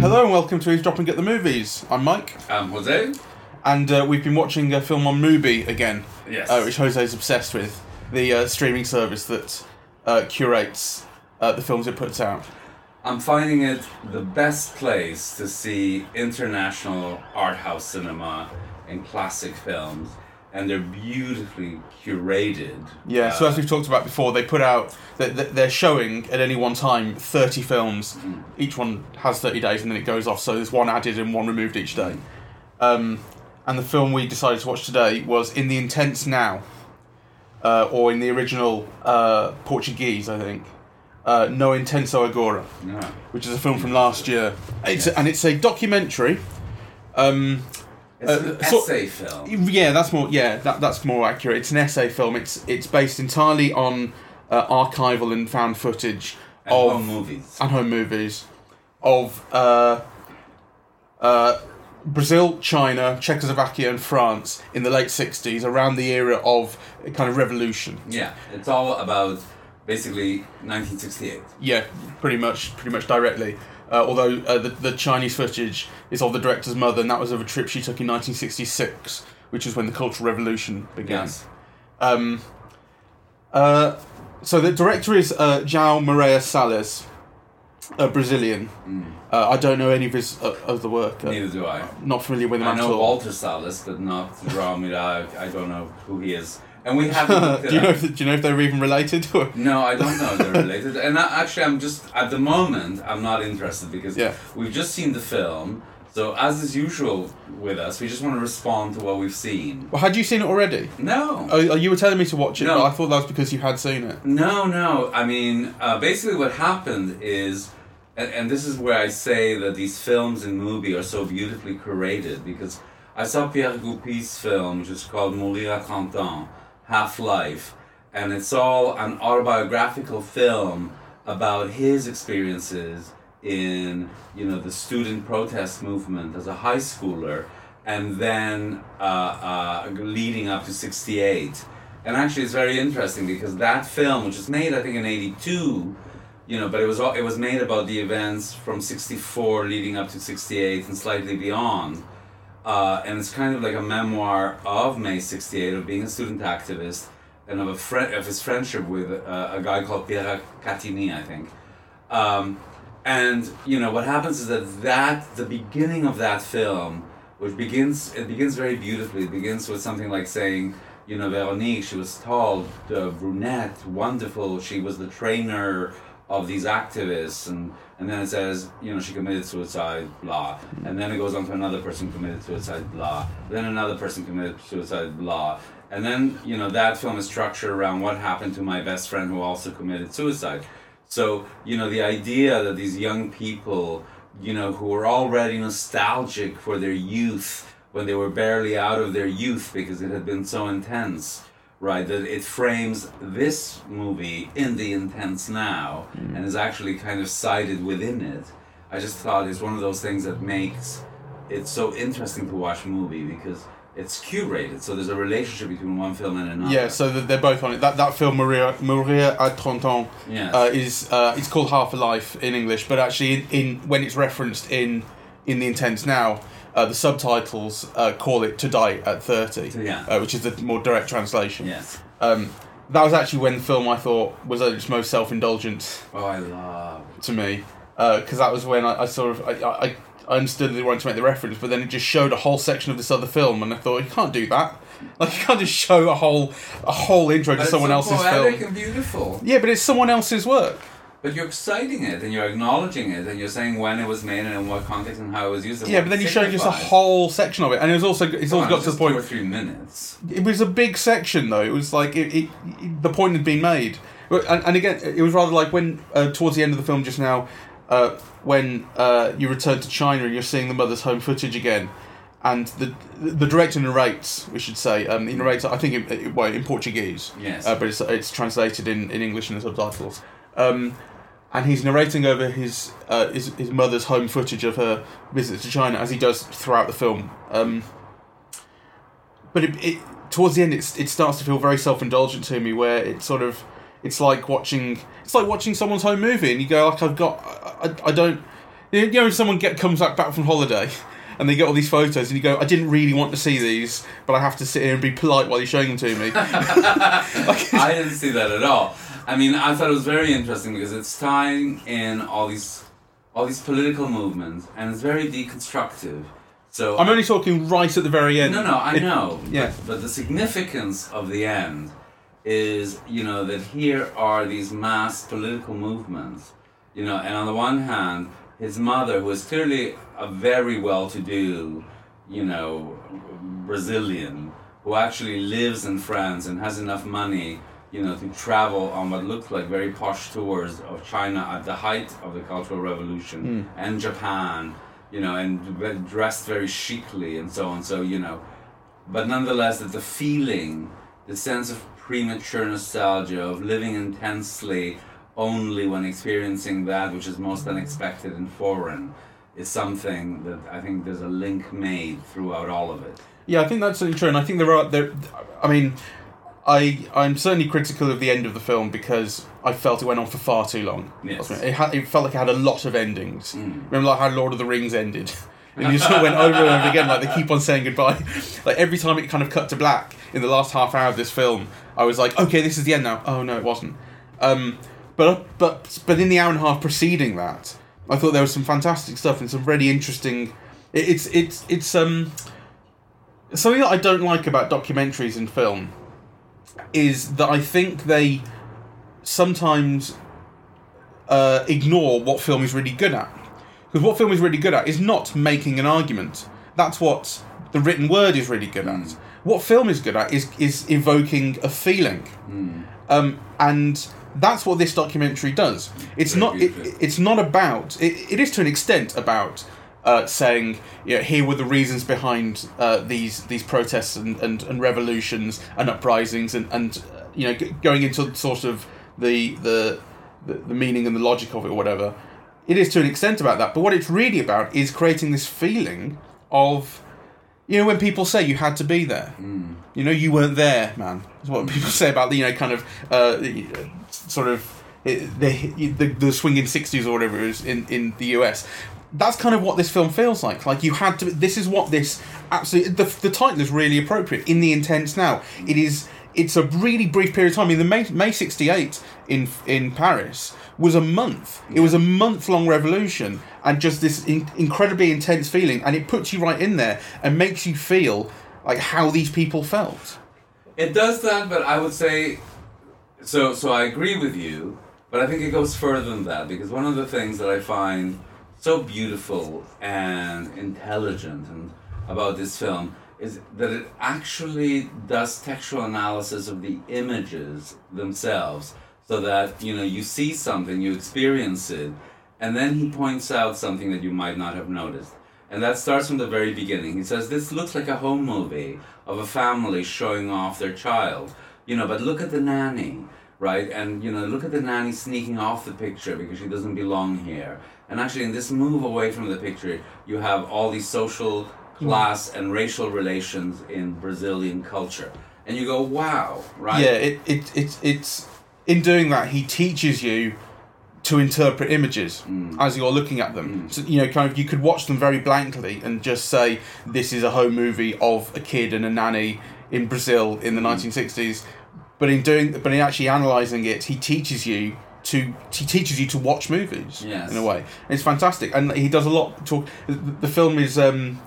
Hello and welcome to Eavesdropping at the Movies. I'm Mike, Um, Jose? and uh, we've been watching a film on Mubi again, Yes. uh, which Jose's obsessed with, the uh, streaming service that uh, curates uh, the films it puts out. I'm finding it the best place to see international art house cinema and classic films, and they're beautifully curated. Yeah, so Uh, as we've talked about before, they put out they- they're showing at any one time thirty films. Each one has thirty days, and then it goes off. So there's one added and one removed each day. Um, and the film we decided to watch today was In the Intense Now, uh, or in the original uh, Portuguese, I think. Uh, no Intenso Agora, yeah. which is a film from last year. It's and it's a documentary. Um, It's an Uh, so- essay film. yeah, that's more. Yeah, that, that's more accurate. It's an essay film. It's it's based entirely on uh, archival and found footage And of home movies. and home movies of uh, uh, Brazil, China, Czechoslovakia, and France in the late '60s, around the era of kind of revolution. Yeah, it's all about basically 1968. Yeah, pretty much, pretty much directly. Uh, although uh, the, the Chinese footage is of the director's mother, and that was of a trip she took in 1966, which is when the Cultural Revolution began. Yes. Um, uh, so the director is uh, João Moreira Salles, a Brazilian. Uh, I don't know any of his uh, of the work. Uh, Neither do I. not familiar with him I at know. Walter Salles, but not João. I don't know who he is. And we haven't do you know? If, do you know if they're even related? Or? No, I don't know if they're related. And I, actually, I'm just at the moment I'm not interested because Yeah. we've just seen the film. So as is usual with us, we just want to respond to what we've seen. Well, had you seen it already? No, Oh, oh, you were telling me to watch it, No. but I thought that was because you had seen it. no, no. I mean, uh, basically, what happened is, and, and this is where I say that these films in Mubi are so beautifully curated because I saw Pierre Goupil's film, which is called Mourir à 30 ans, Half Life, and it's all an autobiographical film about his experiences in you know the student protest movement as a high schooler and then uh, uh, leading up to 68 and actually it's very interesting because that film which was made i think in 82 you know but it was all, it was made about the events from 64 leading up to 68 and slightly beyond uh, and it's kind of like a memoir of May '68 of being a student activist and of a friend of his friendship with uh, a guy called Pierre Catini, I think. Um, and you know what happens is that that the beginning of that film, which begins it begins very beautifully. It begins with something like saying, you know, Veronique, she was tall, brunette, wonderful. She was the trainer of these activists and and then it says you know she committed suicide blah. And then it goes on to another person committed suicide blah. Then another person committed suicide blah. And then you know that film is structured around what happened to my best friend who also committed suicide. So you know the idea that these young people you know who are already nostalgic for their youth when they were barely out of their youth because it had been so intense right that it frames this movie in the intense now and is actually kind of cited within it i just thought it's one of those things that makes it so interesting to watch a movie because it's curated so there's a relationship between one film and another Yeah, so they're both on it. That that film, Mourir Mourir à 30 ans, Yes. uh, is uh, it's called Half a Life in English, but actually in, in when it's referenced in in the Intense Now, uh, the subtitles uh, call it To Die at 30, Yeah. uh, which is the more direct translation. yes Um, that was actually when the film I thought was at its most self indulgent oh i love to me, because that was when I, I sort of I, I, I understood they wanted to make the reference, but then it just showed a whole section of this other film, and I thought you can't do that. Like you can't just show a whole a whole intro to But someone else's film. beautiful Yeah, but it's someone else's work. But you're exciting it and you're acknowledging it and you're saying when it was made and in what context and how it was used and Yeah, what but then it you showed just a signifies. whole section of it, and it was also it's Come also on, got it's to the just two or point. three minutes It was a big section though. It was like it, it, it- the point had been made, But- and, and again, it was rather like when uh, towards the end of the film just now, uh, when uh, you return to China and you're seeing the mother's home footage again, and the the director narrates. We should say um, he narrates. I think in, well in Portuguese. Yes. Uh, but it's it's translated in, in English in the subtitles. Um, and he's narrating over his, uh, his his mother's home footage of her visit to China as he does throughout the film. Um, but it, it towards the end, it's, it starts to feel very self indulgent to me, where it's sort of it's like watching it's like watching someone's home movie, and you go like I've got I, I, I don't you know if someone get comes back back from holiday. And they get all these photos, and you go, "I didn't really want to see these, but I have to sit here and be polite while you're showing them to me." I didn't see that at all. I mean, I thought it was very interesting because it's tying in all these all these political movements, and it's very deconstructive. So I'm only talking right at the very end. no, no, I It- know. yeah. But, but the significance of the end is, you know, that here are these mass political movements, you know, and on the one hand, his mother, who is clearly a very well-to-do, you know, Brazilian, who actually lives in France and has enough money, you know, to travel on what looked like very posh tours of China at the height of the Cultural Revolution hmm. and Japan, you know, and dressed very chicly and so on. So, you know, but nonetheless, that the feeling, the sense of premature nostalgia of living intensely only when experiencing that which is most hmm. unexpected and foreign is something that I think there's a link made throughout all of it. Yeah, I think that's true, and I think there are there. I mean, I I'm certainly critical of the end of the film because I felt it went on for far too long. Yes. It had it felt like it had a lot of endings. Mm. Remember like how Lord of the Rings ended. And you sort of went over and over again, like they keep on saying goodbye. Like every time it kind of cut to black in the last half hour of this film, I was like, okay, this is the end now. Oh no, it wasn't. Um, but but but in the hour and a half preceding that, I thought there was some fantastic stuff and some really interesting. It, it's it's it's um something that I don't like about documentaries and film is that I think they sometimes uh, ignore what film is really good at. Because what film is really good at is not making an argument. That's what the written word is really good at. What film is good at is is evoking a feeling, um, and that's what this documentary does. It's Very not. It, it's not about. It, it is to an extent about uh, saying, you know, here were the reasons behind uh, these these protests and, and, and revolutions and uprisings and and uh, you know g- going into sort of the, the the the meaning and the logic of it or whatever. It is to an extent about that, but what it's really about is creating this feeling of, you know, when people say you had to be there, you know, you weren't there, man. That's what people say about the, you know, kind of uh, sort of the, the the swinging sixties or whatever it is in in the US. That's kind of what this film feels like. Like you had to. This is what this absolutely. The the title is really appropriate. In the intense now, it is. It's a really brief period of time. I mean, the May May sixty eight in in Paris was a month. It was a month long revolution, and just this in, incredibly intense feeling, and it puts you right in there and makes you feel like how these people felt. It does that, but I would say so. So I agree with you, but I think it goes further than that because one of the things that I find so beautiful and intelligent and about this film is that it actually does textual analysis of the images themselves, so that you know you see something, you experience it, and then he points out something that you might not have noticed. And that starts from the very beginning. He says, This looks like a home movie of a family showing off their child. You know, but look at the nanny, right? And, you know, look at the nanny sneaking off the picture because she doesn't belong here. And actually, in this move away from the picture, you have all these social, mm. class, and racial relations in Brazilian culture. And you go, wow, right? Yeah, it, it, it, it's in doing that he teaches you to interpret images mm. as you're looking at them. Mm. So, you know, kind of you could watch them very blankly and just say this is a home movie of a kid and a nanny in Brazil in the 1960s. But in doing, but in actually analyzing it, he teaches you to he teaches you to watch movies Yes. in a way. It's fantastic, and he does a lot. Talk. The, the film is um,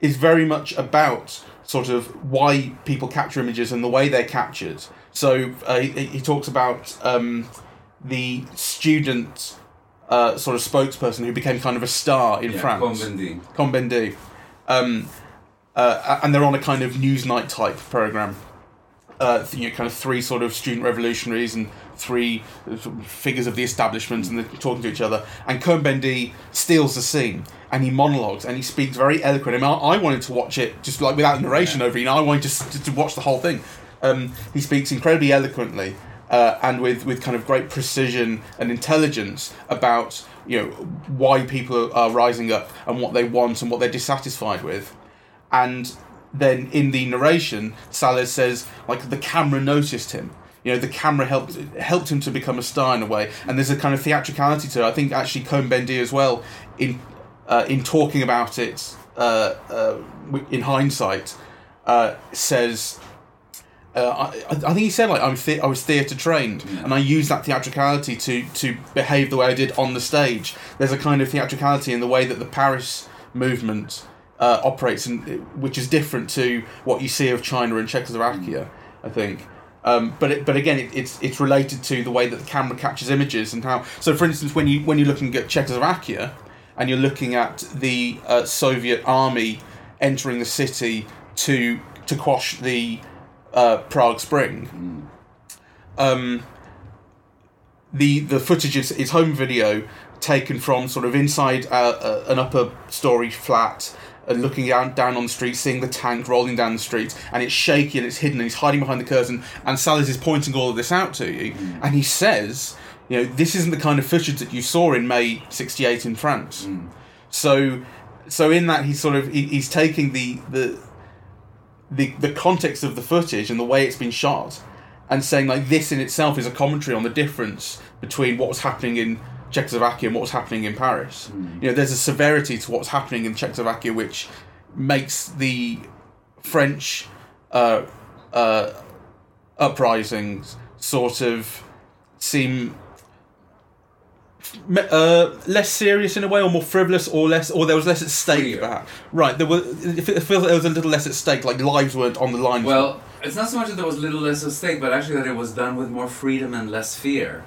is very much about sort of why people capture images and the way they're captured. So uh, he, he talks about um, the student uh, sort of spokesperson who became kind of a star in Yeah, France. Cohn-Bendit. Cohn-Bendit. Um, uh, and they're on a kind of Newsnight type program. Uh, you know, kind of three sort of student revolutionaries and three uh, figures of the establishment, and they're talking to each other. And Cohn-Bendit steals the scene, and he monologues, and he speaks very eloquent. I mean, I, I wanted to watch it just like without narration Yeah. over. You know, I wanted just to, to watch the whole thing. Um, he speaks incredibly eloquently. Uh, and with, with kind of great precision and intelligence about you know why people are rising up and what they want and what they're dissatisfied with, and then in the narration, Salles says like the camera noticed him. You know, the camera helped helped him to become a star in a way, and there's a kind of theatricality to it. I think actually Cohn-Bendit as well in uh, in talking about it uh, uh, in hindsight uh, says. Uh, I, I think he said like I'm the- I was theatre trained and I used that theatricality to to behave the way I did on the stage. There's a kind of theatricality in the way that the Paris movement uh, operates, and which is different to what you see of China and Czechoslovakia. I think. Um, but it, but again, it, it's it's related to the way that the camera captures images and how. So, for instance, when you when you're looking at Czechoslovakia, and you're looking at the uh, Soviet army entering the city to to quash the uh, Prague Spring. Um, the the footage is, is home video taken from sort of inside uh, uh, an upper story flat and looking down down on the street, seeing the tank rolling down the street, and it's shaky and it's hidden, and he's hiding behind the curtain, and Salles is pointing all of this out to you, mm. and he says, you know, this isn't the kind of footage that you saw in May '68 in France. Mm. So, so in that he's sort of he, he's taking the the the the context of the footage and the way it's been shot, and saying like this in itself is a commentary on the difference between what was happening in Czechoslovakia and what's happening in Paris. You know, there's a severity to what's happening in Czechoslovakia which makes the French uh, uh, uprisings sort of seem uh, less serious in a way, or more frivolous, or less, or there was less at stake. Perhaps. Right. There was. It feels like there was a little less at stake. Like lives weren't on the line. Well, it's not so much that there was a little less at stake, but actually that it was done with more freedom and less fear.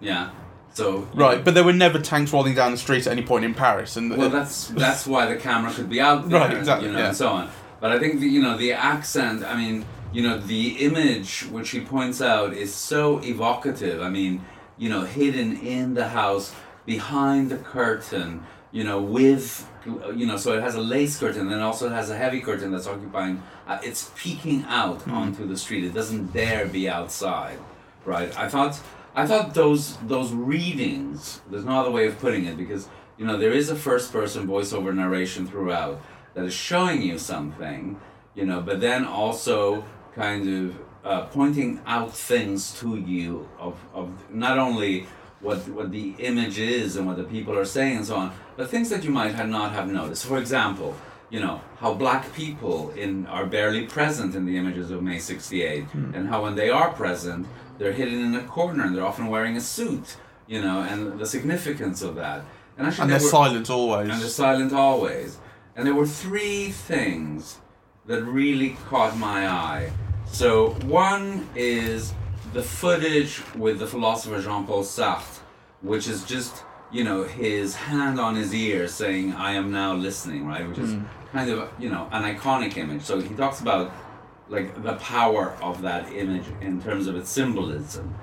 Yeah. So right. But there were never tanks rolling down the street at any point in Paris, and Well, that's that's why the camera could be out there, Right, exactly, you know, yeah. and so on. But I think the, you know the accent. I mean, you know, the image which he points out is so evocative. I mean, you know, hidden in the house, behind the curtain, you know, with you know, so it has a lace curtain, and then also it has a heavy curtain that's occupying. Uh, it's peeking out onto the street. It doesn't dare be outside, right? I thought. I thought those those readings. There's no other way of putting it because you know there is a first person voiceover narration throughout that is showing you something, you know, but then also kind of uh, pointing out things to you of, of not only what what the image is and what the people are saying and so on, but things that you might have not have noticed. For example, you know how black people in are barely present in the images of May '68, and how when they are present, they're hidden in a corner and they're often wearing a suit, you know, and the significance of that. And actually, and they're were- silent always. and they're silent always. And there were three things that really caught my eye. So one is the footage with the philosopher Jean-Paul Sartre, which is just you know his hand on his ear saying "I am now listening," right? Which is hmm. kind of you know an iconic image. So he talks about like the power of that image in terms of its symbolism.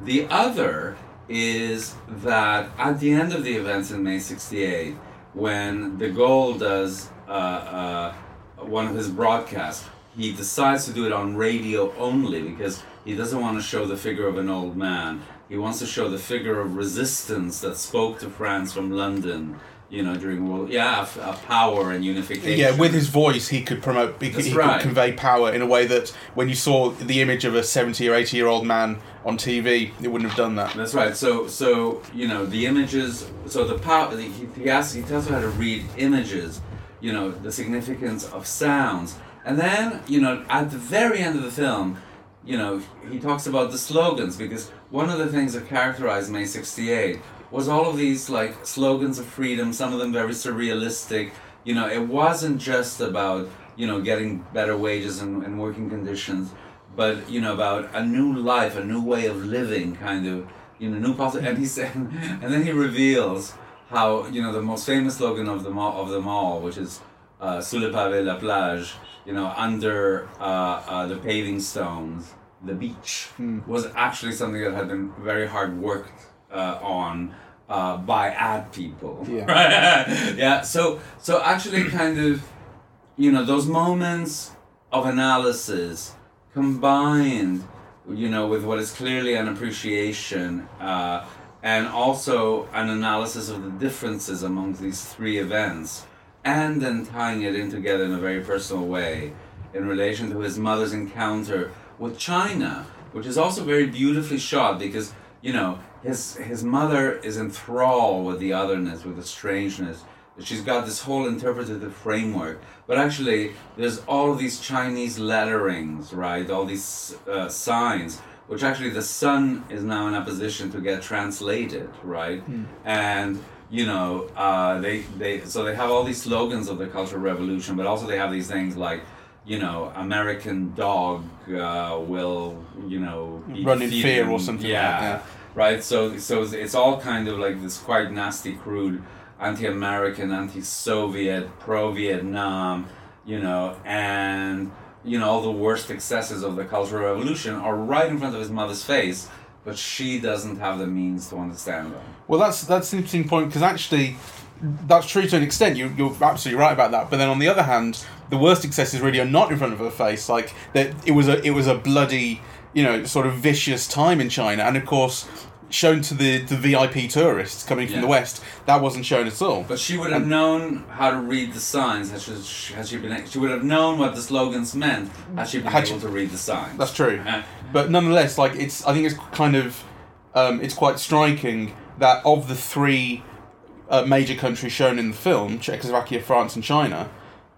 The other is that at the end of the events in May 68, when de Gaulle does uh, uh, one of his broadcasts, he decides to do it on radio only because he doesn't want to show the figure of an old man. He wants to show the figure of resistance that spoke to France from London, you know, during World. Yeah, f- uh, power and unification. yeah, with his voice, he could promote. He, could, he right. could convey power in a way that when you saw the image of a seventy or eighty year old man on TV, it wouldn't have done that. That's right. So, so you know, the images. So the power. He, he asks. He tells you how to read images. You know, the significance of sounds, and then you know, at the very end of the film, you know, he talks about the slogans because one of the things that characterized May '68 was all of these like slogans of freedom. Some of them very surrealistic. You know, it wasn't just about you know getting better wages and, and working conditions but you know about a new life, a new way of living, kind of you know new possible. And he said, and then he reveals how you know the most famous slogan of the mall of them all, which is uh, "Sous le pavé la plage," you know, under uh, uh, the paving stones, the beach, was actually something that had been very hard worked uh, on. Uh, by ad people, Yeah. right? yeah. So, so actually, kind of, you know, those moments of analysis combined, you know, with what is clearly an appreciation uh, and also an analysis of the differences among these three events, and then tying it in together in a very personal way in relation to his mother's encounter with China, which is also very beautifully shot because you know his his mother is enthralled with the otherness, with the strangeness. She's got this whole interpretative framework, but actually, there's all these Chinese letterings, right? All these uh, signs, which actually the son is now in a position to get translated, right? And you know, uh, they they so they have all these slogans of the Cultural Revolution, but also they have these things like, you know, American dog uh, will, you know, Run in fear or something like Yeah, that, right. So so it's- all kind of like this quite nasty, crude, anti-American, anti-Soviet, pro-Vietnam, you know, and you know all the worst excesses of the Cultural Revolution are right in front of his mother's face, but she doesn't have the means to understand them. Well, that's that's an interesting point because actually, that's true to an extent. You, you're absolutely right about that. But then on the other hand, the worst excesses really are not in front of her face. Like that, it was a it was a bloody, you know, sort of vicious time in China, and of course, shown to the the VIP tourists coming from the west, that wasn't shown at all. But she would have known how to read the signs had she, had she been. She would have known what the slogans meant had she been Had able she- to read the signs. That's true. But nonetheless, like it's, I think it's kind of, um, it's quite striking that of the three uh, major countries shown in the film, Czechoslovakia, France, and China,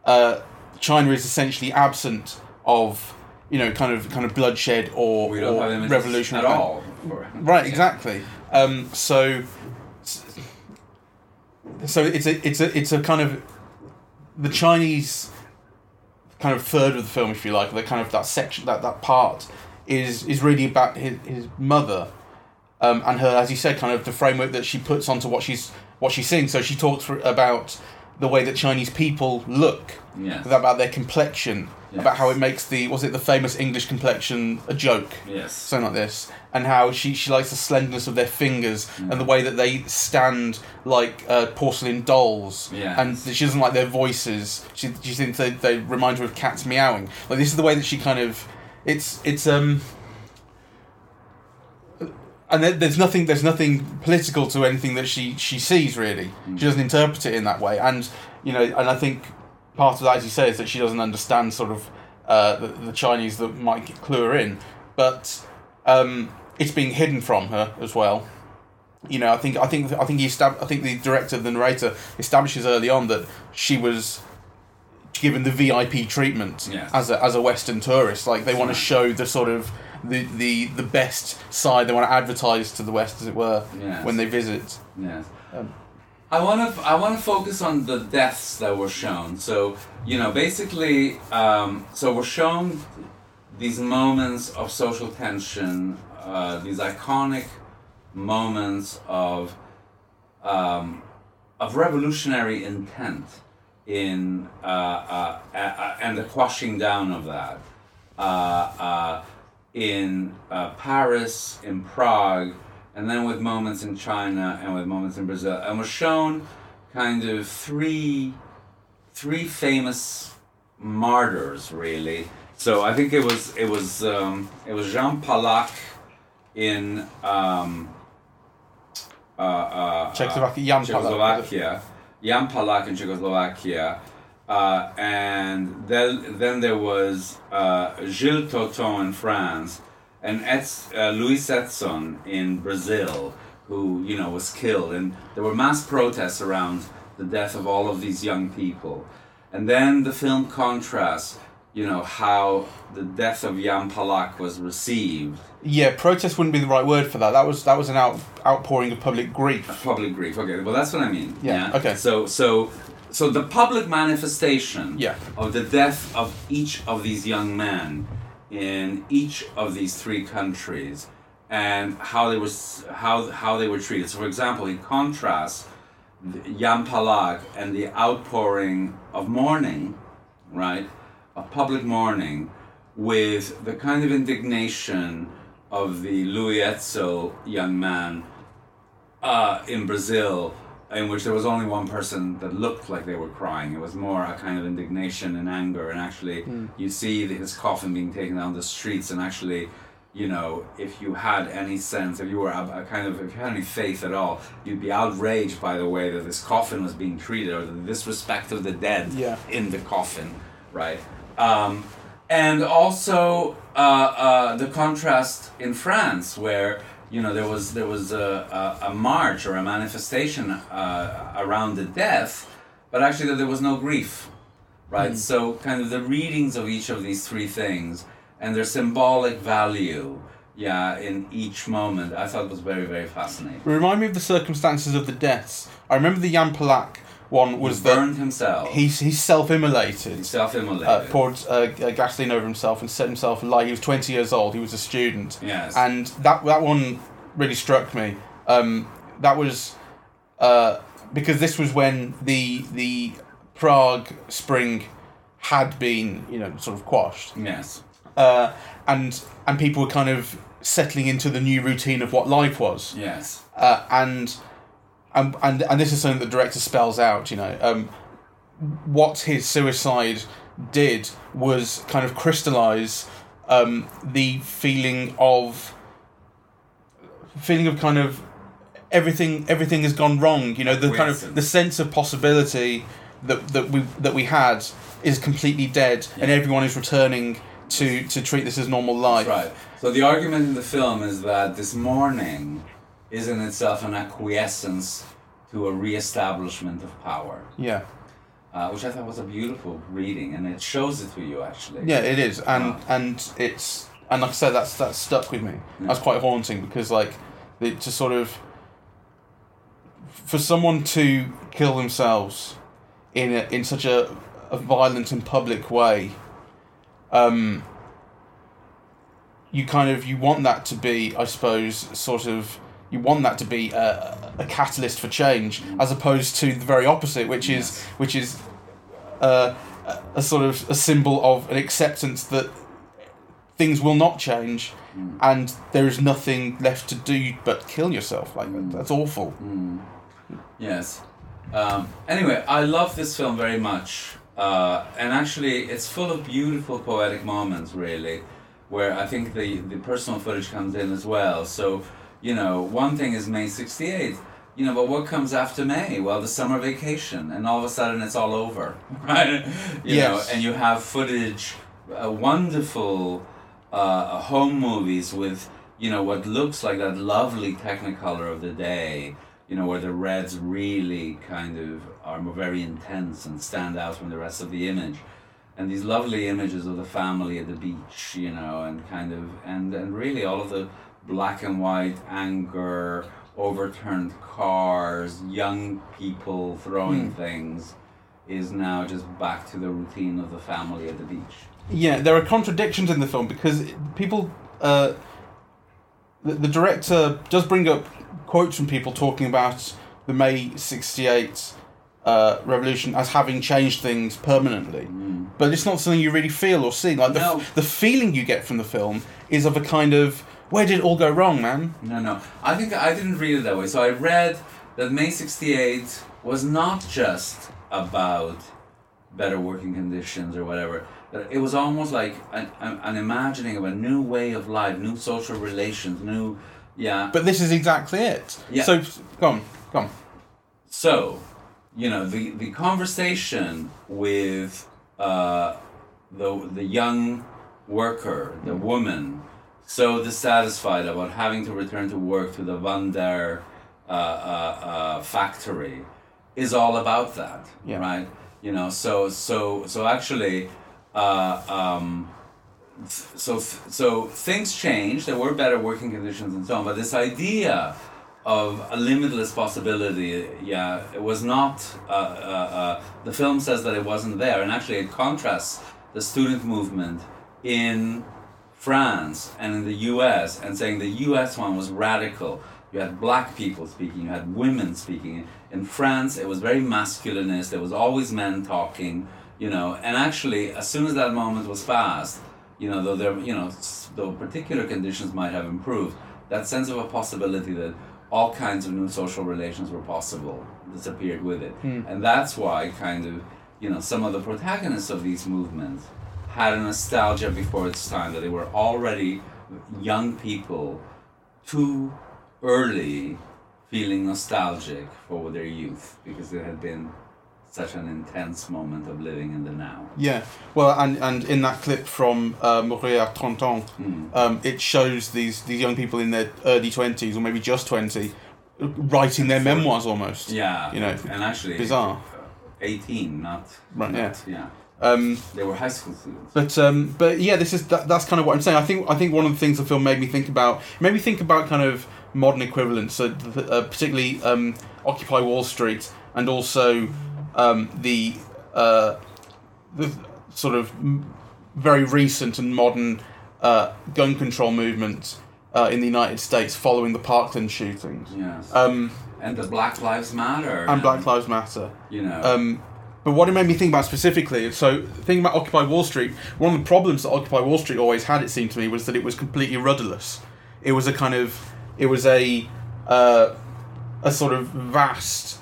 uh, China is essentially absent of, you know, kind of kind of bloodshed or, we don't or have revolution at all. Right, exactly. Um, so, so it's a it's a it's a kind of the Chinese kind of third of the film, if you like, the kind of that section that that part is is really about his his mother. Um, and her, as you said, kind of the framework that she puts onto what she's what she's seeing. So she talks for, about the way that Chinese people look, Yes. about their complexion, Yes. about how it makes the was it the famous English complexion a joke Yes. something like this, and how she, she likes the slenderness of their fingers Mm. and the way that they stand like uh, porcelain dolls, Yes. and she doesn't like their voices. She she thinks they, they remind her of cats meowing. Like this is the way that she kind of it's it's um. And there's nothing. There's nothing political to anything that she she sees. Really, Mm. she doesn't interpret it in that way. And you know, and I think part of that, as you say, is that she doesn't understand sort of uh, the, the Chinese that might get- clue her in. But um, it's being hidden from her as well. You know, I think I think I think he estab- I think the director, the narrator, establishes early on that she was given the VIP treatment Yes. as a as a Western tourist. Like they want to show the sort of the, the the best side. They want to advertise to the West, as it were, Yes. when they visit. Yes. Um, I want to I want to focus on the deaths that were shown. So you know, basically, um, so we're shown these moments of social tension, uh, these iconic moments of um, of revolutionary intent in uh, uh, and the quashing down of that uh, uh, in uh, Paris, in Prague, and then with moments in China and with moments in Brazil, and we're shown kind of three three famous martyrs really. So I think it was it was um, it was Jean Palach in um, uh, uh, Czechoslovakia, Jan Palach. Czechoslovakia, Jan Palach in Czechoslovakia, uh, and then then there was uh, Gilles Tautin in France, and Eds, uh, Louis Edson in Brazil, who you know was killed, and there were mass protests around the death of all of these young people, and then the film contrasts, you know how the death of Jan Palach was received. Yeah, protest wouldn't be the right word for that. That was that was an out, outpouring of public grief. Public grief. Okay, well that's what I mean. Yeah, okay. So so so the public manifestation Yeah. of the death of each of these young men in each of these three countries and how they were how how they were treated. So for example, the- Jan Palach and the outpouring of mourning, right? Of public mourning with the kind of indignation of the Louis Etzel young man uh, in Brazil, in which there was only one person that looked like they were crying. It was more a kind of indignation and anger, and actually, you see his coffin being taken down the streets, and actually, you know, if you had any sense, if you were a, a kind of, if you had any faith at all, you'd be outraged by the way that this coffin was being treated or the disrespect of the dead Yeah. in the coffin, right? Um, and also uh, uh, the contrast in France, where you know there was there was a, a, a march or a manifestation uh, around the death, but actually that there was no grief, right? So kind of the readings of each of these three things and their symbolic value, yeah, in each moment, I thought was very very fascinating. Remind me of the circumstances of the deaths. I remember the Jan Palach one was he that burned himself. he he self-immolated. He self-immolated. uh, poured uh, uh, gasoline over himself and set himself alight. He was 20 years old. He was a student. Yes. And that that one really struck me. Um, that was uh, because this was when the the Prague Spring had been you know sort of quashed, yes. uh, and and people were kind of settling into the new routine of what life was Yes. uh, and, and and and this is something the director spells out. You know, um, what his suicide did was kind of crystallize um, the feeling of feeling of kind of everything everything has gone wrong. You know, the kind of the sense of possibility that that we that we had is completely dead, and everyone is returning to to treat this as normal life. Right. So the argument in the film is that this mourning is in itself an acquiescence to a re-establishment of power, Yeah. uh, which I thought was a beautiful reading, and it shows it to you actually. Yeah, it is, and Wow. and it's and like I said, that's that's stuck with me. That's quite haunting because like it just sort of for someone to kill themselves in a, in such a, a violent and public way, um, you kind of you want that to be, I suppose, sort of you want that to be a, a catalyst for change, as opposed to the very opposite, which is Yes. which is uh, a, a sort of a symbol of an acceptance that things will not change and there is nothing left to do but kill yourself like that. that's awful Yes. Um, anyway, I love this film very much, uh, and actually, it's full of beautiful poetic moments. Really, where I think the the personal footage comes in as well. So, you know, one thing is May 68th. You know, but what comes after May? Well, the summer vacation, and all of a sudden it's all over, right? You know, Yes. and you have footage, uh, wonderful uh, home movies with you know what looks like that lovely Technicolor of the day. You know where the reds really kind of are very intense and stand out from the rest of the image, and these lovely images of the family at the beach. You know, and kind of and and really all of the black and white anger, overturned cars, young people throwing things. Is now just back to the routine of the family at the beach. yeah there are contradictions in the film because people uh, the, the director does bring up quotes from people talking about the may 68 uh, revolution as having changed things permanently but it's not something you really feel or see like the, No. the feeling you get from the film is of a kind of where did it all go wrong man No, no. I think I didn't read it that way. So I read that May 68 was not just about better working conditions or whatever. It was almost like an, an, imagining of a new way of life, new social relations, new. Yeah. but this is exactly it Yeah. so come on go on So, you know, the, the conversation with uh, the, the young worker, the woman, so dissatisfied about having to return to work to the Wonder uh, uh, uh, factory is all about that, Yeah. right? You know, so so so actually, uh, um, so so things changed. There were better working conditions and so on, but this idea of a limitless possibility, yeah, it was not. Uh, uh, uh, the film says that it wasn't there, and actually, it contrasts the student movement in France and in the U.S. and saying the U.S. one was radical. You had black people speaking, you had women speaking. In France, it was very masculinist. There was always men talking, you know. And actually, as soon as that moment was passed, you know, though there, you know, though particular conditions might have improved, that sense of a possibility that all kinds of new social relations were possible disappeared with it. Hmm. And that's why, kind of, you know, some of the protagonists of these movements had a nostalgia before its time that they were already young people too early feeling nostalgic for their youth because it had been such an intense moment of living in the now. Yeah, well, and, and in that clip from uh, Mourir à 30 ans, Mm. um, it shows these, these young people in their early 20s, or maybe just 20, writing their memoirs almost. Yeah, You know, and actually, bizarre. uh, eighteen, not Right, not- yeah. Um, They were high school students. But um, but yeah, this is that, that's kind of what I'm saying. I think I think one of the things the film made me think about made me think about kind of modern equivalents, so th- uh, particularly um, Occupy Wall Street, and also um, the uh, the sort of very recent and modern uh, gun control movement uh, in the United States following the Parkland shootings. Yes. Um, and the Black Lives Matter. and Black Lives Matter. You know. But what it made me think about specifically, so thinking about Occupy Wall Street, one of the problems that Occupy Wall Street always had, it seemed to me, was that it was completely rudderless. It was a kind of, it was a, uh, a sort of vast,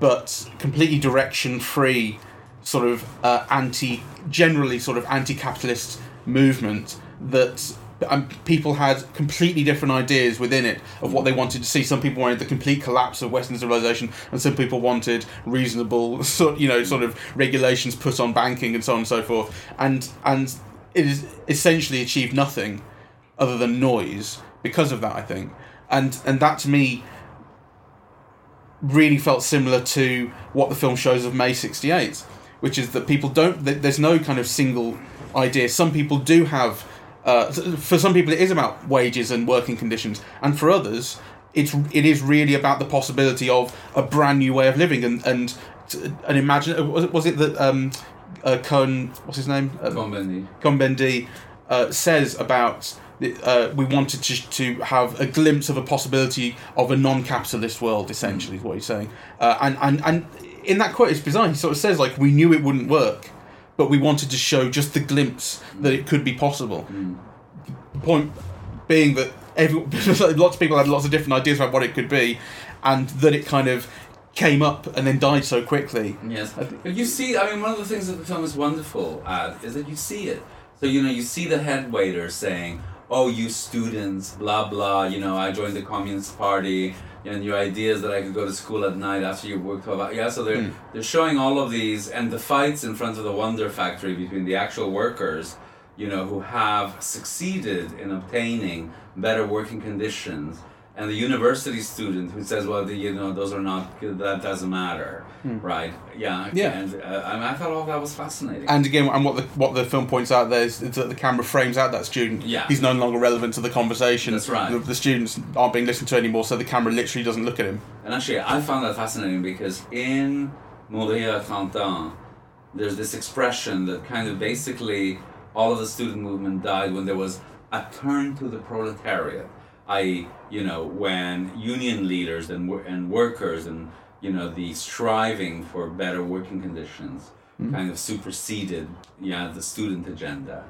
but completely direction-free, sort of uh, anti, generally sort of anti-capitalist movement that um, people had completely different ideas within it of what they wanted to see. Some people wanted the complete collapse of Western civilization, and some people wanted reasonable, sort you know, sort of regulations put on banking and so on and so forth. And and it is essentially achieved nothing other than noise because of that. I think, and and that to me really felt similar to what the film shows of May '68, which is that people don't. There's no kind of single idea. Some people do have. Uh, for some people, it is about wages and working conditions, and for others, it's it is really about the possibility of a brand new way of living. And and and imagine was it, was it that um, uh, Cohn what's his name? Um. Cohn-Bendit uh, says about uh, we wanted to, to have a glimpse of a possibility of a non-capitalist world essentially is what he's saying. Uh, and, and and in that quote it's bizarre. He sort of says like we knew it wouldn't work but we wanted to show just the glimpse that it could be possible. Mm. Point being that every, lots of people had lots of different ideas about what it could be and that it kind of came up and then died so quickly. Yes, you see, I mean, one of the things that the film is wonderful at is that you see it. So you know, you see the head waiter saying, "Oh, you students, blah blah. You know, I joined the Communist Party, and your idea is that I could go to school at night after you work twelve hours." Yeah, so they're Hmm. they're showing all of these and the fights in front of the Wonder Factory between the actual workers, you know, who have succeeded in obtaining better working conditions. And the university student who says, "Well, the, you know, those are not good. That doesn't matter, right?" Yeah, Hmm. Yeah. And uh, I, mean, I thought all that was fascinating. And again, and what the what the film points out there is, that the camera frames out that student. Yeah. He's no longer relevant to the conversation. That's right. The, the students aren't being listened to anymore, so the camera literally doesn't look at him. And actually, I found that fascinating because in Mourir à 30 ans, there's this expression that kind of basically all of the student movement died when there was a turn to the proletariat, i.e., you know, when union leaders and, and workers and, you know, the striving for better working conditions hmm. kind of superseded, yeah, the student agenda.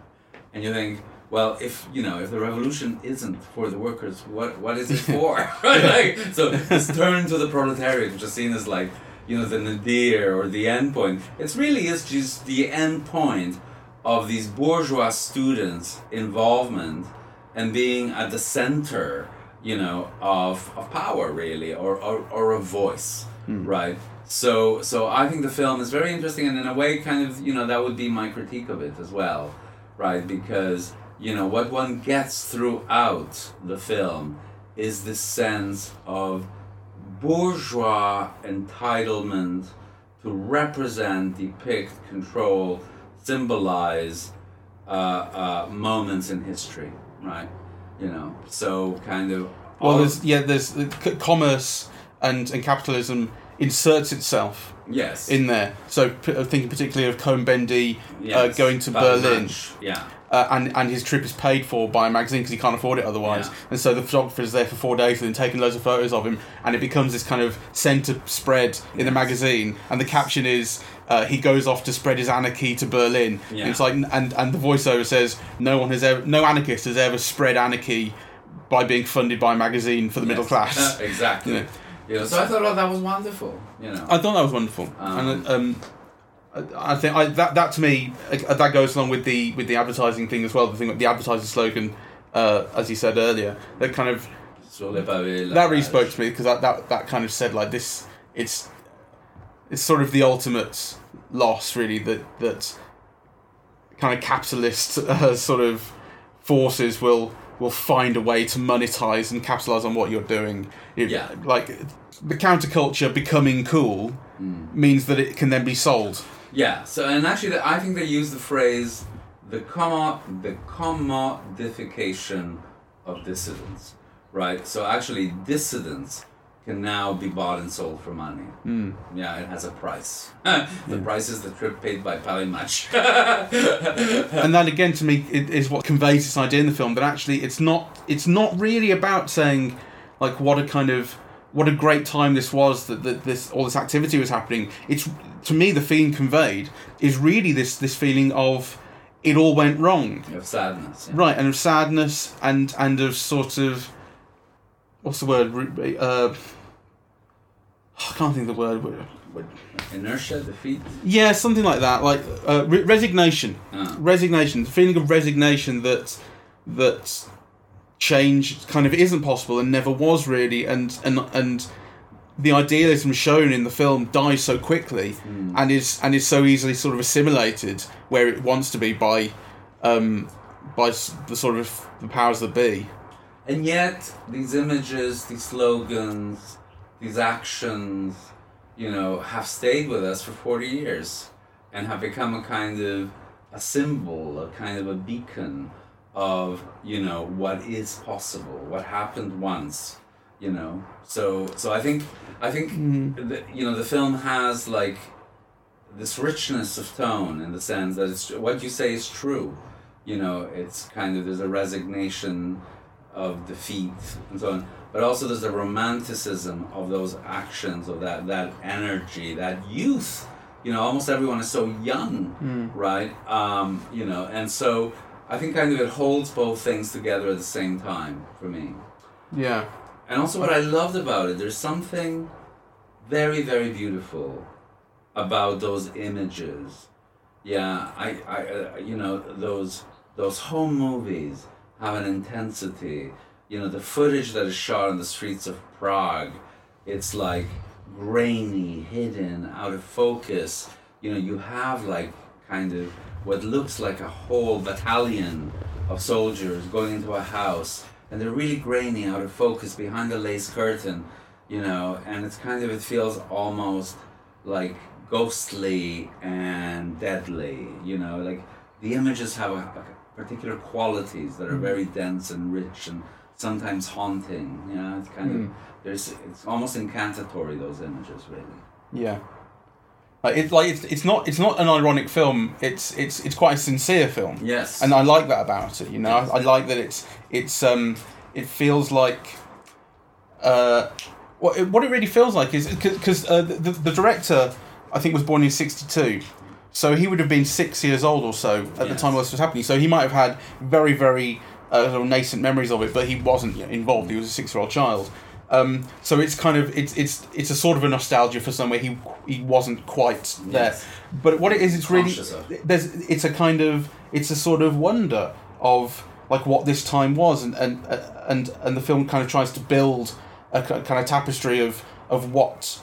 And you think, well, if you know, if the revolution isn't for the workers, what what is it for? right? Like, so this turn to the proletariat, which is seen as like, you know, the nadir or the end point. It really is just the end point of these bourgeois students' involvement and being at the center, you know, of, of power really, or, or, or a voice, right? So so I think the film is very interesting and in a way kind of, you know, that would be my critique of it as well right? Because you know what one gets throughout the film is this sense of bourgeois entitlement to represent, depict, control, symbolize uh, uh, moments in history, right? You know, so kind of. Well, there's yeah, there's uh, c- commerce and and capitalism inserts itself yes in there. So p- uh, thinking particularly of Cohn-Bendit uh, going to Berlin. Yeah. uh, and and his trip is paid for by a magazine because he can't afford it otherwise. Yeah. And so the photographer is there for four days and then taking loads of photos of him, and it becomes this kind of centre spread in the magazine. And the caption is. Uh, he goes off to spread his anarchy to Berlin. Yeah. And it's like, and and the voiceover says, no one has ever, no anarchist has ever spread anarchy by being funded by a magazine for the middle class. Uh, exactly. Yeah. You know, so I thought, oh, that was wonderful. You know. I thought that was wonderful, Um, and um, I I think I, that that to me that goes along with the with the advertising thing as well. The thing the advertising slogan uh, as you said earlier, that kind of Sur les pavés, la that really spoke to me because that, that that kind of said like this it's it's sort of the ultimate loss really that that kind of capitalist uh, sort of forces will will find a way to monetize and capitalize on what you're doing It- Yeah. like the counterculture becoming cool means that it can then be sold Yeah. So, and actually, I think they use the phrase the commo- the commodification of dissidents, right? So actually, dissidents can now be bought and sold for money. Mm. Yeah, it has a price. the price is the trip paid by Paris Match. and that again to me is what conveys this idea in the film that actually it's not it's not really about saying like what a kind of what a great time this was that, that this all this activity was happening it's to me the feeling conveyed is really this this feeling of it all went wrong of sadness. yeah. right and of sadness and and of sort of what's the word uh, I can't think of the word Inertia, defeat. yeah something like that like uh, re- resignation Ah. resignation, the feeling of resignation that that change kind of isn't possible and never was really, and and and the idealism shown in the film dies so quickly and is and is so easily sort of assimilated where it wants to be by um, by the sort of the powers that be. And yet, these images, these slogans, these actions, you know, have stayed with us for 40 years and have become a kind of a symbol, a kind of a beacon of, you know, what is possible, what happened once, you know. So, so I think, I think, mm-hmm. the, you know, the film has like this richness of tone in the sense that it's what you say is true. You know, it's kind of there's a resignation of defeat and so on, but also there's the romanticism of those actions, of that that energy, that youth. You know, almost everyone is so young, right? Um, you know, and so I think kind of it holds both things together at the same time for me. Yeah, And also, what I loved about it, there's something very, very beautiful about those images. Yeah, I, I, uh, you know, those those home movies have an intensity. You know, the footage that is shot on the streets of Prague, it's like grainy, hidden, out of focus. You know, you have like kind of what looks like a whole battalion of soldiers going into a house, and they're really grainy, out of focus, behind a lace curtain. You know, and it's kind of it feels almost like ghostly and deadly. You know, like the images have a, a particular qualities that are very dense and rich and sometimes haunting. You know, it's kind of there's it's almost incantatory those images really. yeah. Like it's like it's, it's not it's not an ironic film. It's it's it's quite a sincere film. Yes. and I like that about it. You know, I, I like that it's it's um it feels like uh what it, what it really feels like is because uh, the, the director I think was born in '62, so he would have been six years old or so at the time all this was happening. So he might have had very very uh, of nascent memories of it, but he wasn't involved. He was a six year old child. Um, so it's kind of it's it's it's a sort of a nostalgia for somewhere he he wasn't quite there. Yes. But what it is, it's really there's it's a kind of it's a sort of wonder of like what this time was and and uh, and and the film kind of tries to build a kind of tapestry of of what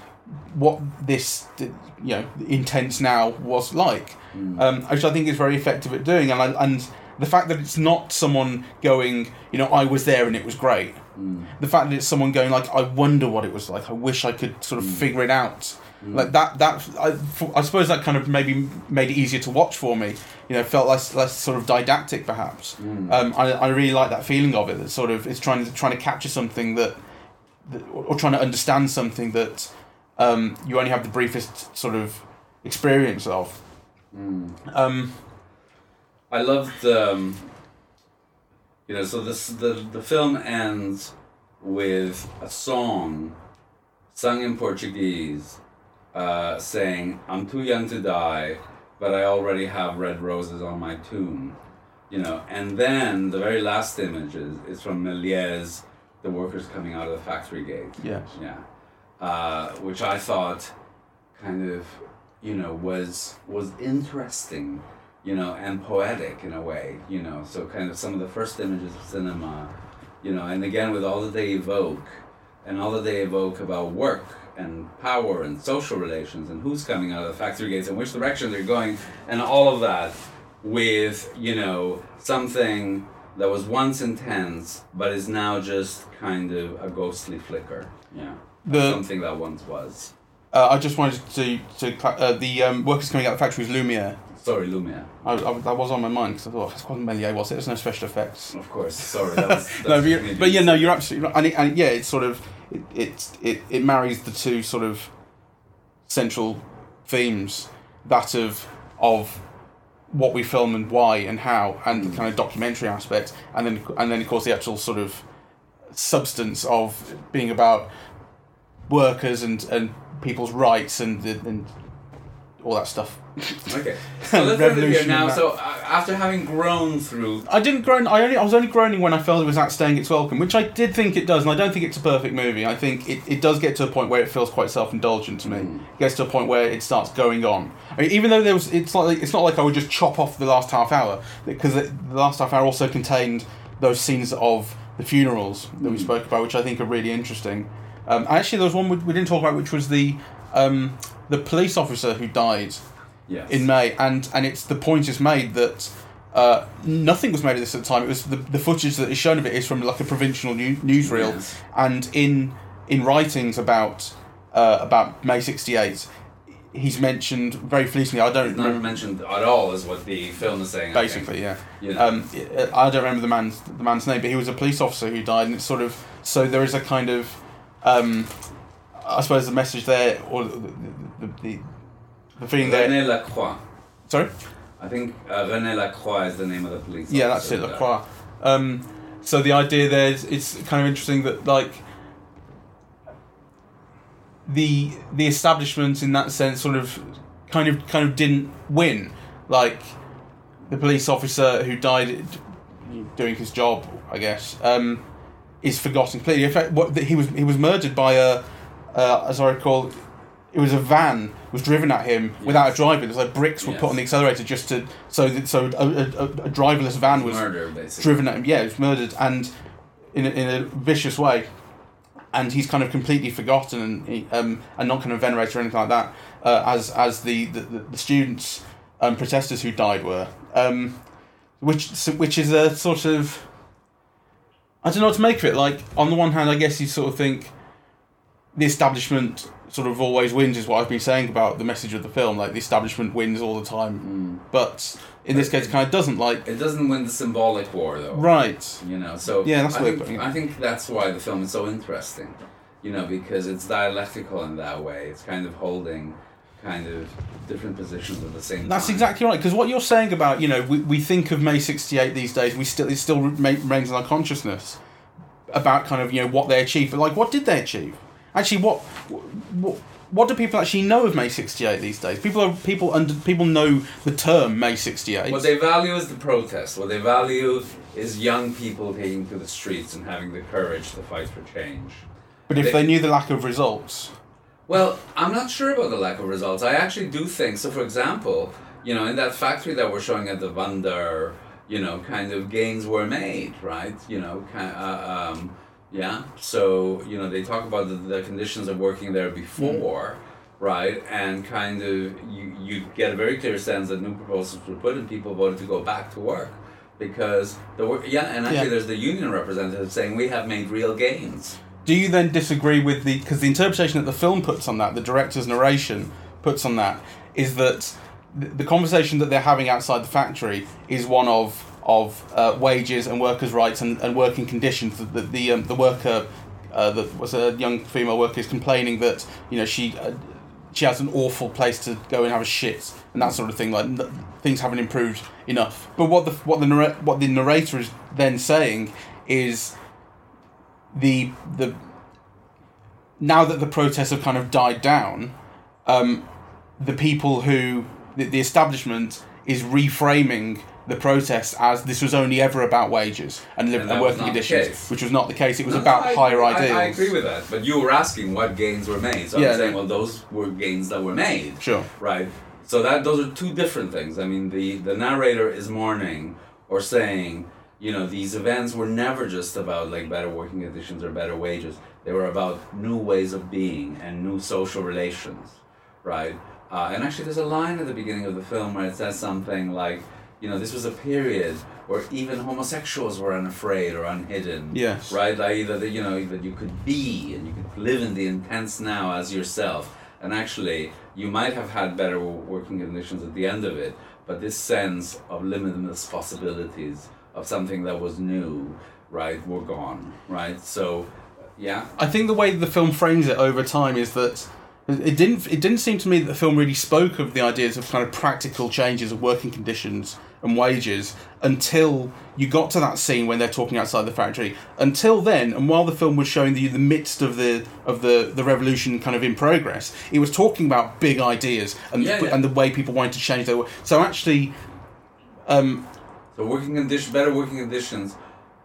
what this you know intense now was like. Hmm. Um, which I think is very effective at doing and I, and the fact that it's not someone going you know I was there and it was great. Hmm. The fact that it's someone going like I wonder what it was like. I wish I could sort of hmm. figure it out. Like that that I, I suppose that kind of maybe made it easier to watch for me you know felt less less sort of didactic perhaps. Um, I, I really like that feeling of it that sort of it's trying to trying to capture something that, that or or trying to understand something that um, you only have the briefest sort of experience of um, I loved, um, you know, so this the the film ends with a song sung in Portuguese, uh, saying, "I'm too young to die, but I already have red roses on my tomb," you know, and then the very last image is, is from Méliès, the workers coming out of the factory gate. Yes. Yeah, uh, which I thought kind of, you know, was was interesting you know, and poetic in a way, you know. So kind of some of the first images of cinema, you know, and again with all that they evoke, and all that they evoke about work and power and social relations and who's coming out of the factory gates and which direction they're going and all of that with you know something that was once intense but is now just kind of a ghostly flicker yeah The- something that once was Uh, I just wanted to to uh, the um, workers coming out of the factory was Lumiere. sorry Lumiere. I, I, that was on my mind because I thought it's quite Méliès was it? There's no special effects. of course sorry that was no, but, but yeah, no, you're absolutely right. And, it, and yeah, it's sort of it, it it it marries the two sort of central themes that of of what we film and why and how and the kind of documentary aspect and then and then of course the actual sort of substance of being about workers and and people's rights and and all that stuff. okay so let's end it here Revolution now so uh, after having grown through I didn't groan. I only I was only groaning when I felt it was outstaying its welcome, which I did think it does, and I don't think it's a perfect movie. I think it, it does get to a point where it feels quite self indulgent to me. Mm. It gets to a point where it starts going on. I mean, even though there was, it's like it's not like I would just chop off the last half hour because the the last half hour also contained those scenes of the funerals that we Mm. spoke about, which I think are really interesting. Um, actually, there was one we, we didn't talk about, which was the um, the police officer who died yes in May, and and it's the point is made that uh, nothing was made of this at the time. It was the, the footage that is shown of it is from like a provincial new, newsreel, Yes. and in in writings about uh, about May '68, he's mentioned very fleetingly. I don't remember mentioned at all is what the film is saying basically, yeah. You know. Um, I don't remember the man's the man's name, but he was a police officer who died, and it's sort of so there is a kind of, um, I suppose the message there or the the, the, the feeling there. René Lacroix Sorry. I think uh, René Lacroix is the name of the police. Yeah, that's it. Lacroix. Um, so the idea there is it's kind of interesting that like the the establishment in that sense sort of kind of kind of didn't win. Like the police officer who died doing his job, I guess, um, is forgotten completely. In fact, what he was he was murdered by a, uh, as I recall, it was a van was driven at him without a Yes. driver. There's like bricks were put on the accelerator just to so that so a, a, a, driverless van was murder driven at him. Yeah, he was murdered and in a, in a vicious way. And he's kind of completely forgotten and he, um, and not kind of venerated or anything like that, uh, as as the the, the, the students um, protesters who died were, um, which which is a sort of I don't know what to make of it. Like on the one hand, I guess you sort of think the establishment sort of always wins, is what I've been saying about the message of the film. Like the establishment wins all the time, hmm. but in this case, it kind of doesn't. Like It doesn't win the symbolic war though. right. You know, so Yeah, that's I the way of think, it. I think that's why the film is so interesting. You know, because it's dialectical in that way. It's kind of holding kind of different positions at the same time. That's exactly right. Because what you're saying about you know we, we think of May '68 these days, we still it still rema- remains in our consciousness about kind of you know what they achieved. But like, what did they achieve? Actually, what what what do people actually know of May '68 these days? People are people under people know the term May '68. What they value is the protest. What they value is young people taking to the streets and having the courage to fight for change. but if they knew the lack of results, Well, I'm not sure about the lack of results. I actually do think so. For example, you know, in that factory that we're showing at the Wonder, you know, kind of gains were made, right? You know, kind uh, um, yeah. So you know, they talk about the, the conditions of working there before, right? And kind of you you get a very clear sense that new proposals were put and people voted to go back to work. Because the work, yeah, and actually, Yeah. there's the union representative saying we have made real gains. Do you then disagree with the because the interpretation that the film puts on that, the director's narration puts on that, is that the, conversation that they're having outside the factory is one of of uh, wages and workers' rights and, and working conditions. That the the, um, the worker, uh, that was a young female worker, is complaining that you know she. Uh, she has an awful place to go and have a shit and that sort of thing. Like n- things haven't improved enough. But what the what the what the narrator is then saying is the the now that the protests have kind of died down, um, the people who the, the establishment is reframing the protests as this was only ever about wages and, live, And working conditions, which was not the case. It was No, about I- higher I, ideals. I, agree with that, but you were asking what gains were made. So Yeah. I'm saying, well, those were gains that were made. Sure. Right. So that those are two different things. I mean, the the narrator is mourning or saying, you know, these events were never just about like better working conditions or better wages. They were about new ways of being and new social relations, right? Uh, and actually, there's a line at the beginning of the film where it says something like, you know, this was a period where even homosexuals were unafraid or unhidden. Yes. Right? Like either that you know that you could be and you could live in the intense now as yourself. And actually, you might have had better working conditions at the end of it, but this sense of limitless possibilities of something that was new, right, were gone. Right. So, yeah. I think the way the film frames it over time is that it didn't. It didn't seem to me that the film really spoke of the ideas of kind of practical changes of working conditions and wages until you got to that scene when they're talking outside the factory. Until then, and while the film was showing the the midst of the of the the revolution kind of in progress, it was talking about big ideas and Yeah, yeah. and the way people wanted to change their. wo- So actually, um, So working condition, better working conditions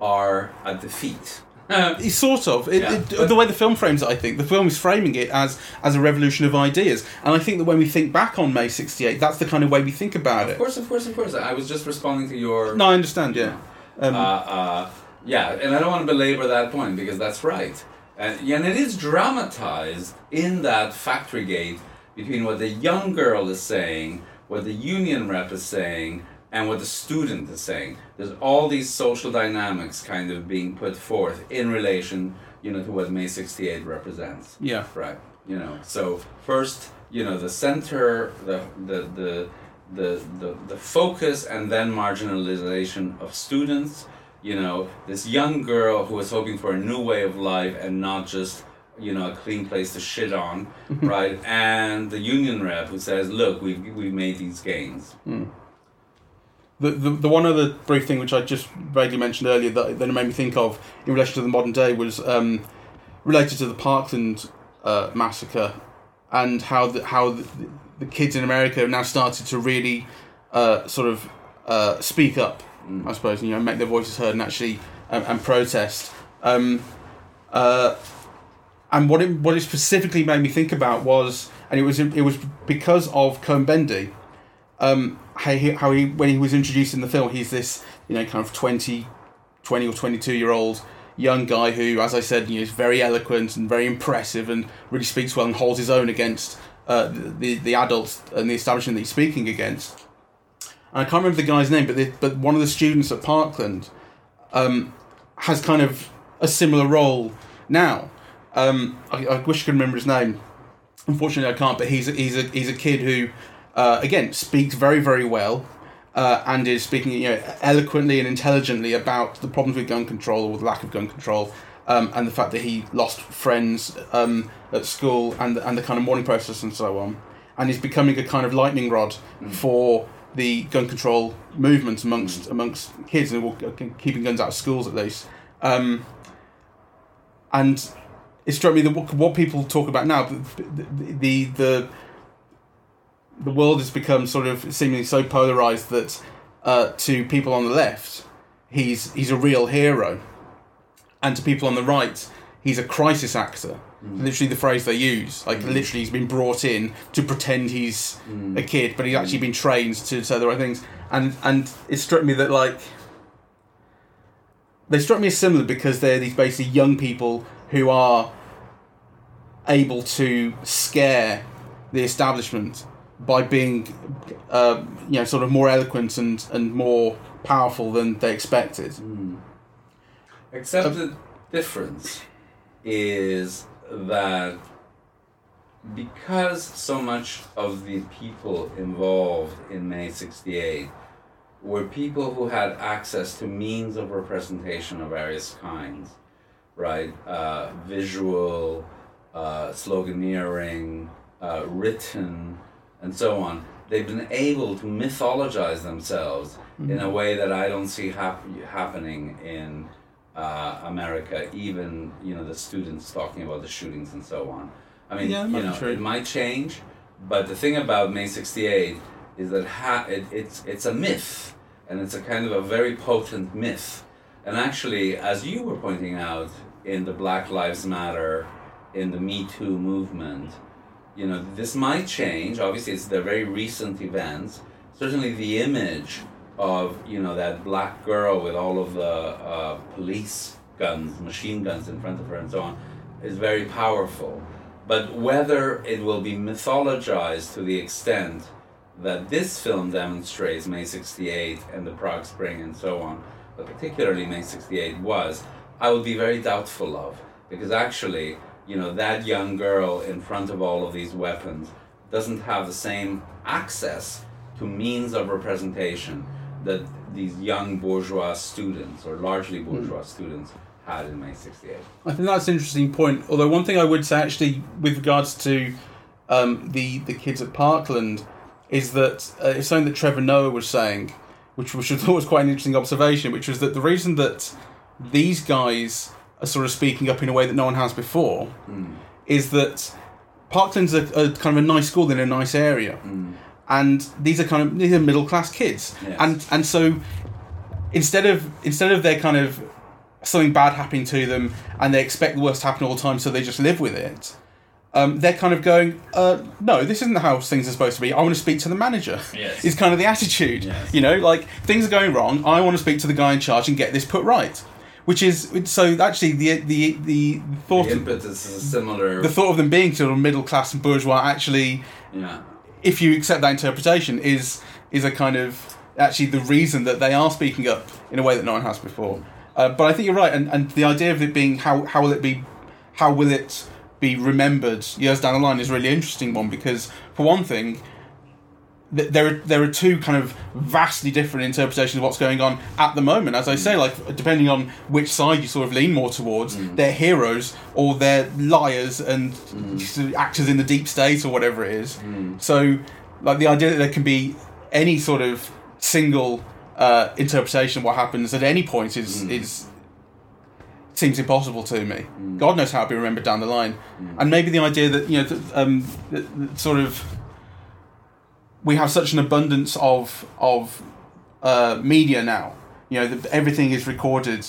are a defeat. It's sort of it, Yeah, it, the way the film frames it. I think the film is framing it as as a revolution of ideas, and I think that when we think back on May '68, that's the kind of way we think about it. Of course, of course, of course. I was just responding to your. No, I understand. Yeah, um, Uh, uh, yeah, and I don't want to belabor that point because that's right. And, and it is dramatized in that factory gate between what the young girl is saying, what the union rep is saying, and what the student is saying. There's all these social dynamics kind of being put forth in relation, you know, to what May 68 represents. yeah, Right. You know, so first, you know, the center, the the the the the, the focus and then marginalization of students, you know, this young girl who is hoping for a new way of life and not just you know a clean place to shit on, mm-hmm. right? And the union rep who says, "Look, we we made these gains." Hmm. The, the the one other brief thing which I just vaguely mentioned earlier that that it made me think of in relation to the modern day was um, related to the Parkland uh, massacre and how the, how the, the kids in America have now started to really uh, sort of uh, speak up, I suppose, you know, make their voices heard and actually um, and protest. Um, uh, and what it what it specifically made me think about was, and it was it was because of Cohn-Bendit, um, how he, how he when he was introduced in the film, he's this you know kind of 20, 20 or twenty two year old young guy who, as I said, you know, is very eloquent and very impressive and really speaks well and holds his own against uh, the the adults and the establishment that he's speaking against. And I can't remember the guy's name, but the, but one of the students at Parkland um, has kind of a similar role now. Um, I, I wish I could remember his name. Unfortunately, I can't. But he's a, he's a he's a kid who, uh, again, speaks very very well, uh, and is speaking you know eloquently and intelligently about the problems with gun control or the lack of gun control, um, and the fact that he lost friends um, at school and and the kind of mourning process and so on, and he's becoming a kind of lightning rod for the gun control movement amongst amongst kids and keeping guns out of schools at least. Um, and it struck me that what, what people talk about now, the, the the the world has become sort of seemingly so polarized that uh, to people on the left, he's he's a real hero, and to people on the right, he's a crisis actor. Mm. Literally, the phrase they use, like mm. literally, he's been brought in to pretend he's mm. a kid, but he's actually been trained to say the right things. And and it struck me that like they struck me as similar because they're these basically young people who are able to scare the establishment by being, uh, you know, sort of more eloquent and, and more powerful than they expected. Except the difference is that because so much of the people involved in May 68 were people who had access to means of representation of various kinds, right? Uh, visual, uh, sloganeering, uh, written, and so on. They've been able to mythologize themselves in a way that I don't see hap- happening in uh, America. Even you know the students talking about the shootings and so on. I mean, Yeah, you know, true. it might change, but the thing about May '68 is that ha- it, it's it's a myth, and it's a kind of a very potent myth. And actually, as you were pointing out in the Black Lives Matter, in the Me Too movement, you know, this might change. Obviously, it's the very recent events. Certainly, the image of you know that black girl with all of the uh, police guns, machine guns in front of her, and so on, is very powerful. But whether it will be mythologized to the extent that this film demonstrates May 68 and the Prague Spring and so on, but particularly May 68 was, I would be very doubtful of. Because actually, you know, that young girl in front of all of these weapons doesn't have the same access to means of representation that these young bourgeois students, or largely bourgeois mm. students, had in May 68. I think that's an interesting point. Although, one thing I would say actually, with regards to um, the, the kids at Parkland, is that uh, it's something that Trevor Noah was saying, which, which I thought was quite an interesting observation, which was that the reason that these guys are sort of speaking up in a way that no one has before mm. is that Parkland's a, a, kind of a nice school in a nice area. Mm. And these are kind of these are middle class kids, yes. and and so instead of instead of their kind of something bad happening to them and they expect the worst to happen all the time, so they just live with it um, they're kind of going, uh, no, this isn't how things are supposed to be. I want to speak to the manager. Yes. Is kind of the attitude. Yes. You know, like things are going wrong. I want to speak to the guy in charge and get this put right. Which is so actually the the the thought the impetus is similar. The thought of them being sort of middle class and bourgeois actually, yeah. if you accept that interpretation, is is a kind of actually the reason that they are speaking up in a way that no one has before. Uh, but I think you're right, and, and the idea of it being how how will it be, how will it be remembered years down the line is a really interesting one because, for one thing, th- there are there are two kind of vastly different interpretations of what's going on at the moment. As I say, like depending on which side you sort of lean more towards, mm. they're heroes or they're liars and mm. actors in the deep state or whatever it is. Mm. So, like the idea that there can be any sort of single uh, interpretation of what happens at any point is mm. is seems impossible to me. Mm. God knows how it'll be remembered down the line. Mm. And maybe the idea that, you know, that, um, that, that sort of we have such an abundance of, of uh, media now, you know, that everything is recorded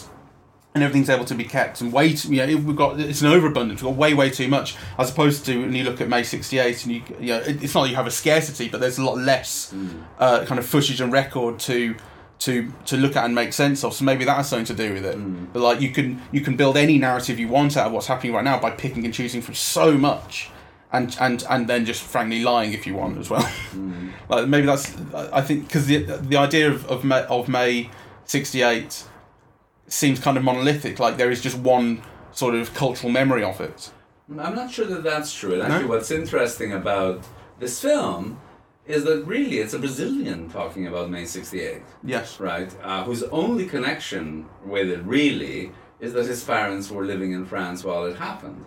and everything's able to be kept and way too, you know, we've got it's an overabundance we've got way way too much as opposed to when you look at May 68 and you you know it's not that you have a scarcity but there's a lot less mm. uh, kind of footage and record to to to look at and make sense of. So maybe that has something to do with it. Mm. But like you can you can build any narrative you want out of what's happening right now by picking and choosing from so much, and and and then just frankly lying if you want as well. Mm. like maybe that's I think because the the idea of of May, of May sixty eight seems kind of monolithic. Like there is just one sort of cultural memory of it. I'm not sure that that's true. And actually, no? what's interesting about this film is that really it's a Brazilian talking about May 68. Yes. Right? Uh, whose only connection with it really is that his parents were living in France while it happened.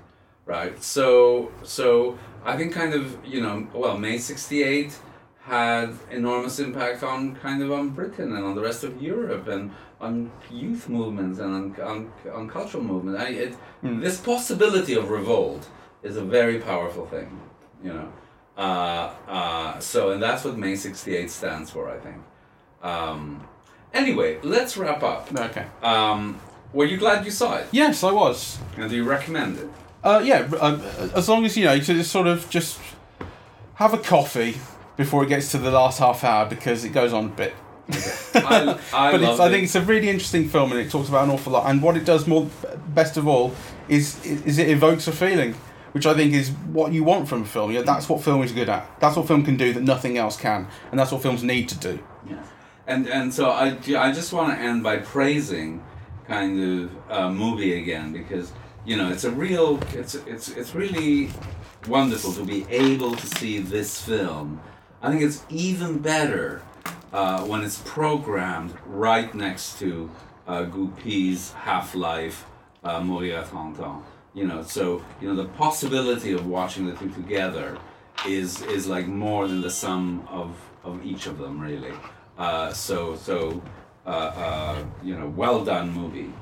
Right? So, so I think kind of, you know, well, May 68 had enormous impact on kind of on Britain and on the rest of Europe and on youth movements and on, on, on cultural movement. I, it, mm. This possibility of revolt is a very powerful thing, you know. Uh, uh, so, and that's what May 68 stands for, I think. Um, anyway, let's wrap up. Okay. Um, were you glad you saw it? Yes, I was. And do you recommend it? Uh, yeah, uh, as long as you know, you just sort of just have a coffee before it gets to the last half hour because it goes on a bit. I, I but it's, I think it's a really interesting film and it talks about an awful lot. And what it does more, best of all, is is it evokes a feeling which I think is what you want from a film. Yeah, that's what film is good at. That's what film can do that nothing else can, and that's what films need to do. Yeah, and and so I I just want to end by praising kind of uh, Mubi again because you know it's a real it's it's it's really wonderful to be able to see this film. I think it's even better uh, when it's programmed right next to uh, Half Life, uh, Mourir à 30 ans you know so you know the possibility of watching the two together is is like more than the sum of of each of them really. Uh, so so uh, uh, you know well done Mubi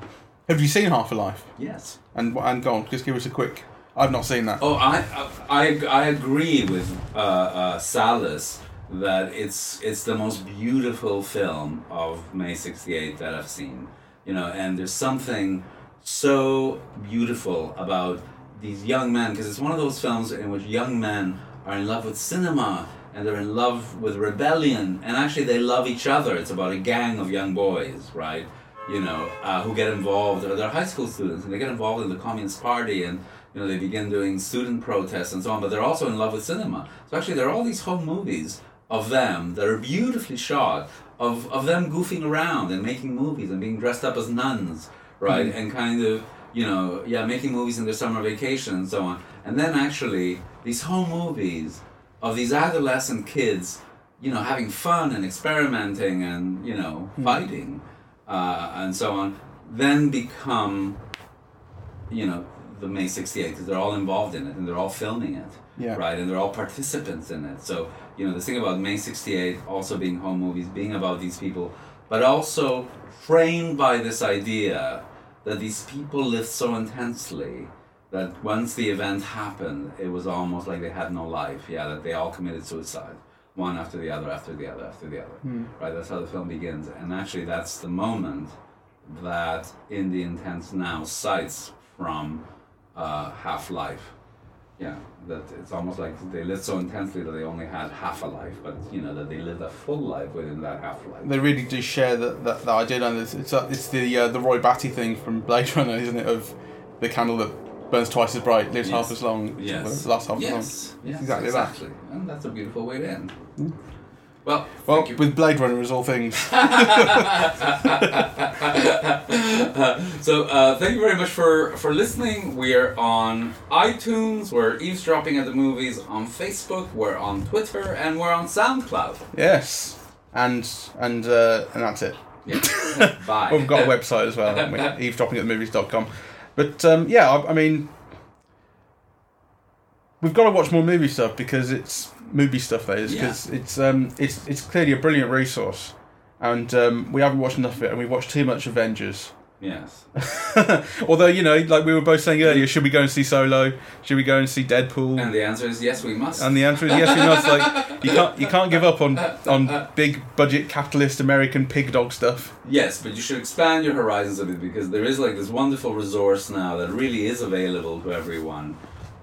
have you seen half a life yes. And and go on just give us a quick i've not seen that. Oh i i, I agree with uh, uh, Salles that it's it's the most beautiful film of may 68 that i've seen you know and there's something so beautiful about these young men because it's one of those films in which young men are in love with cinema and they're in love with rebellion and actually they love each other. It's about a gang of young boys right you know uh, who get involved or they're high school students and they get involved in the communist party and you know they begin doing student protests and so on but they're also in love with cinema. So actually there are all these home movies of them that are beautifully shot of, of them goofing around and making movies and being dressed up as nuns right and kind of you know yeah making movies in their summer vacation and so on. And then actually these home movies of these adolescent kids you know having fun and experimenting and you know fighting uh, and so on then become you know the May 68 because they're all involved in it and they're all filming it Yeah. right? And they're all participants in it. So you know the thing about May 68 also being home movies being about these people but also framed by this idea that these people lived so intensely that once the event happened it was almost like they had no life. Yeah that they all committed suicide one after the other after the other after the other. Right? That's how the film begins. And actually that's the moment that in the intense now cites from uh, half life yeah that it's almost like they lived so intensely that they only had half a life but you know that they lived a full life within that half life They really do share that, that, that idea, and it's it's, uh, it's the uh, the Roy Batty thing from Blade Runner, isn't it? Of the candle that burns twice as bright, lives half as long, Yes. lasts half as long. yes, yes exactly that. Exactly. And that's a beautiful way to end well Well, with Blade Runner as all things. so uh, thank you very much for for listening. We're on iTunes. We're eavesdropping at the movies on Facebook. We're on Twitter, and we're on SoundCloud. yes, and and uh, and that's it. Yeah. Bye. Well, we've got a website as well, haven't we? eavesdroppingatthemovies.com. But um, yeah, I, I mean, we've got to watch more Mubi stuff because it's Mubi stuff. That is because it's um, it's it's clearly a brilliant resource, and um, we haven't watched enough of it, and we've watched too much Avengers. yes. Although you know, like we were both saying earlier, should we go and see Solo? Should we go and see Deadpool? And the answer is yes, we must. And the answer is yes, we must. Like you can't you can't give up on on big budget capitalist American pig dog stuff. Yes, but you should expand your horizons a bit because there is like this wonderful resource now that really is available to everyone,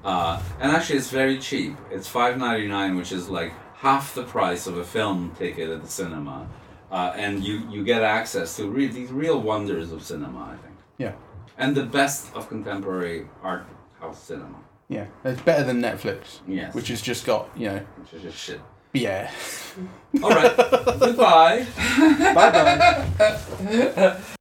uh, and actually it's very cheap. It's five ninety nine, which is like half the price of a film ticket at the cinema, uh, and you you get access to re- these real wonders of cinema. I think, Yeah, and the best of contemporary art house cinema, yeah, it's better than Netflix, Yes. which has just got you know which is just shit. yeah. All right, goodbye. bye bye.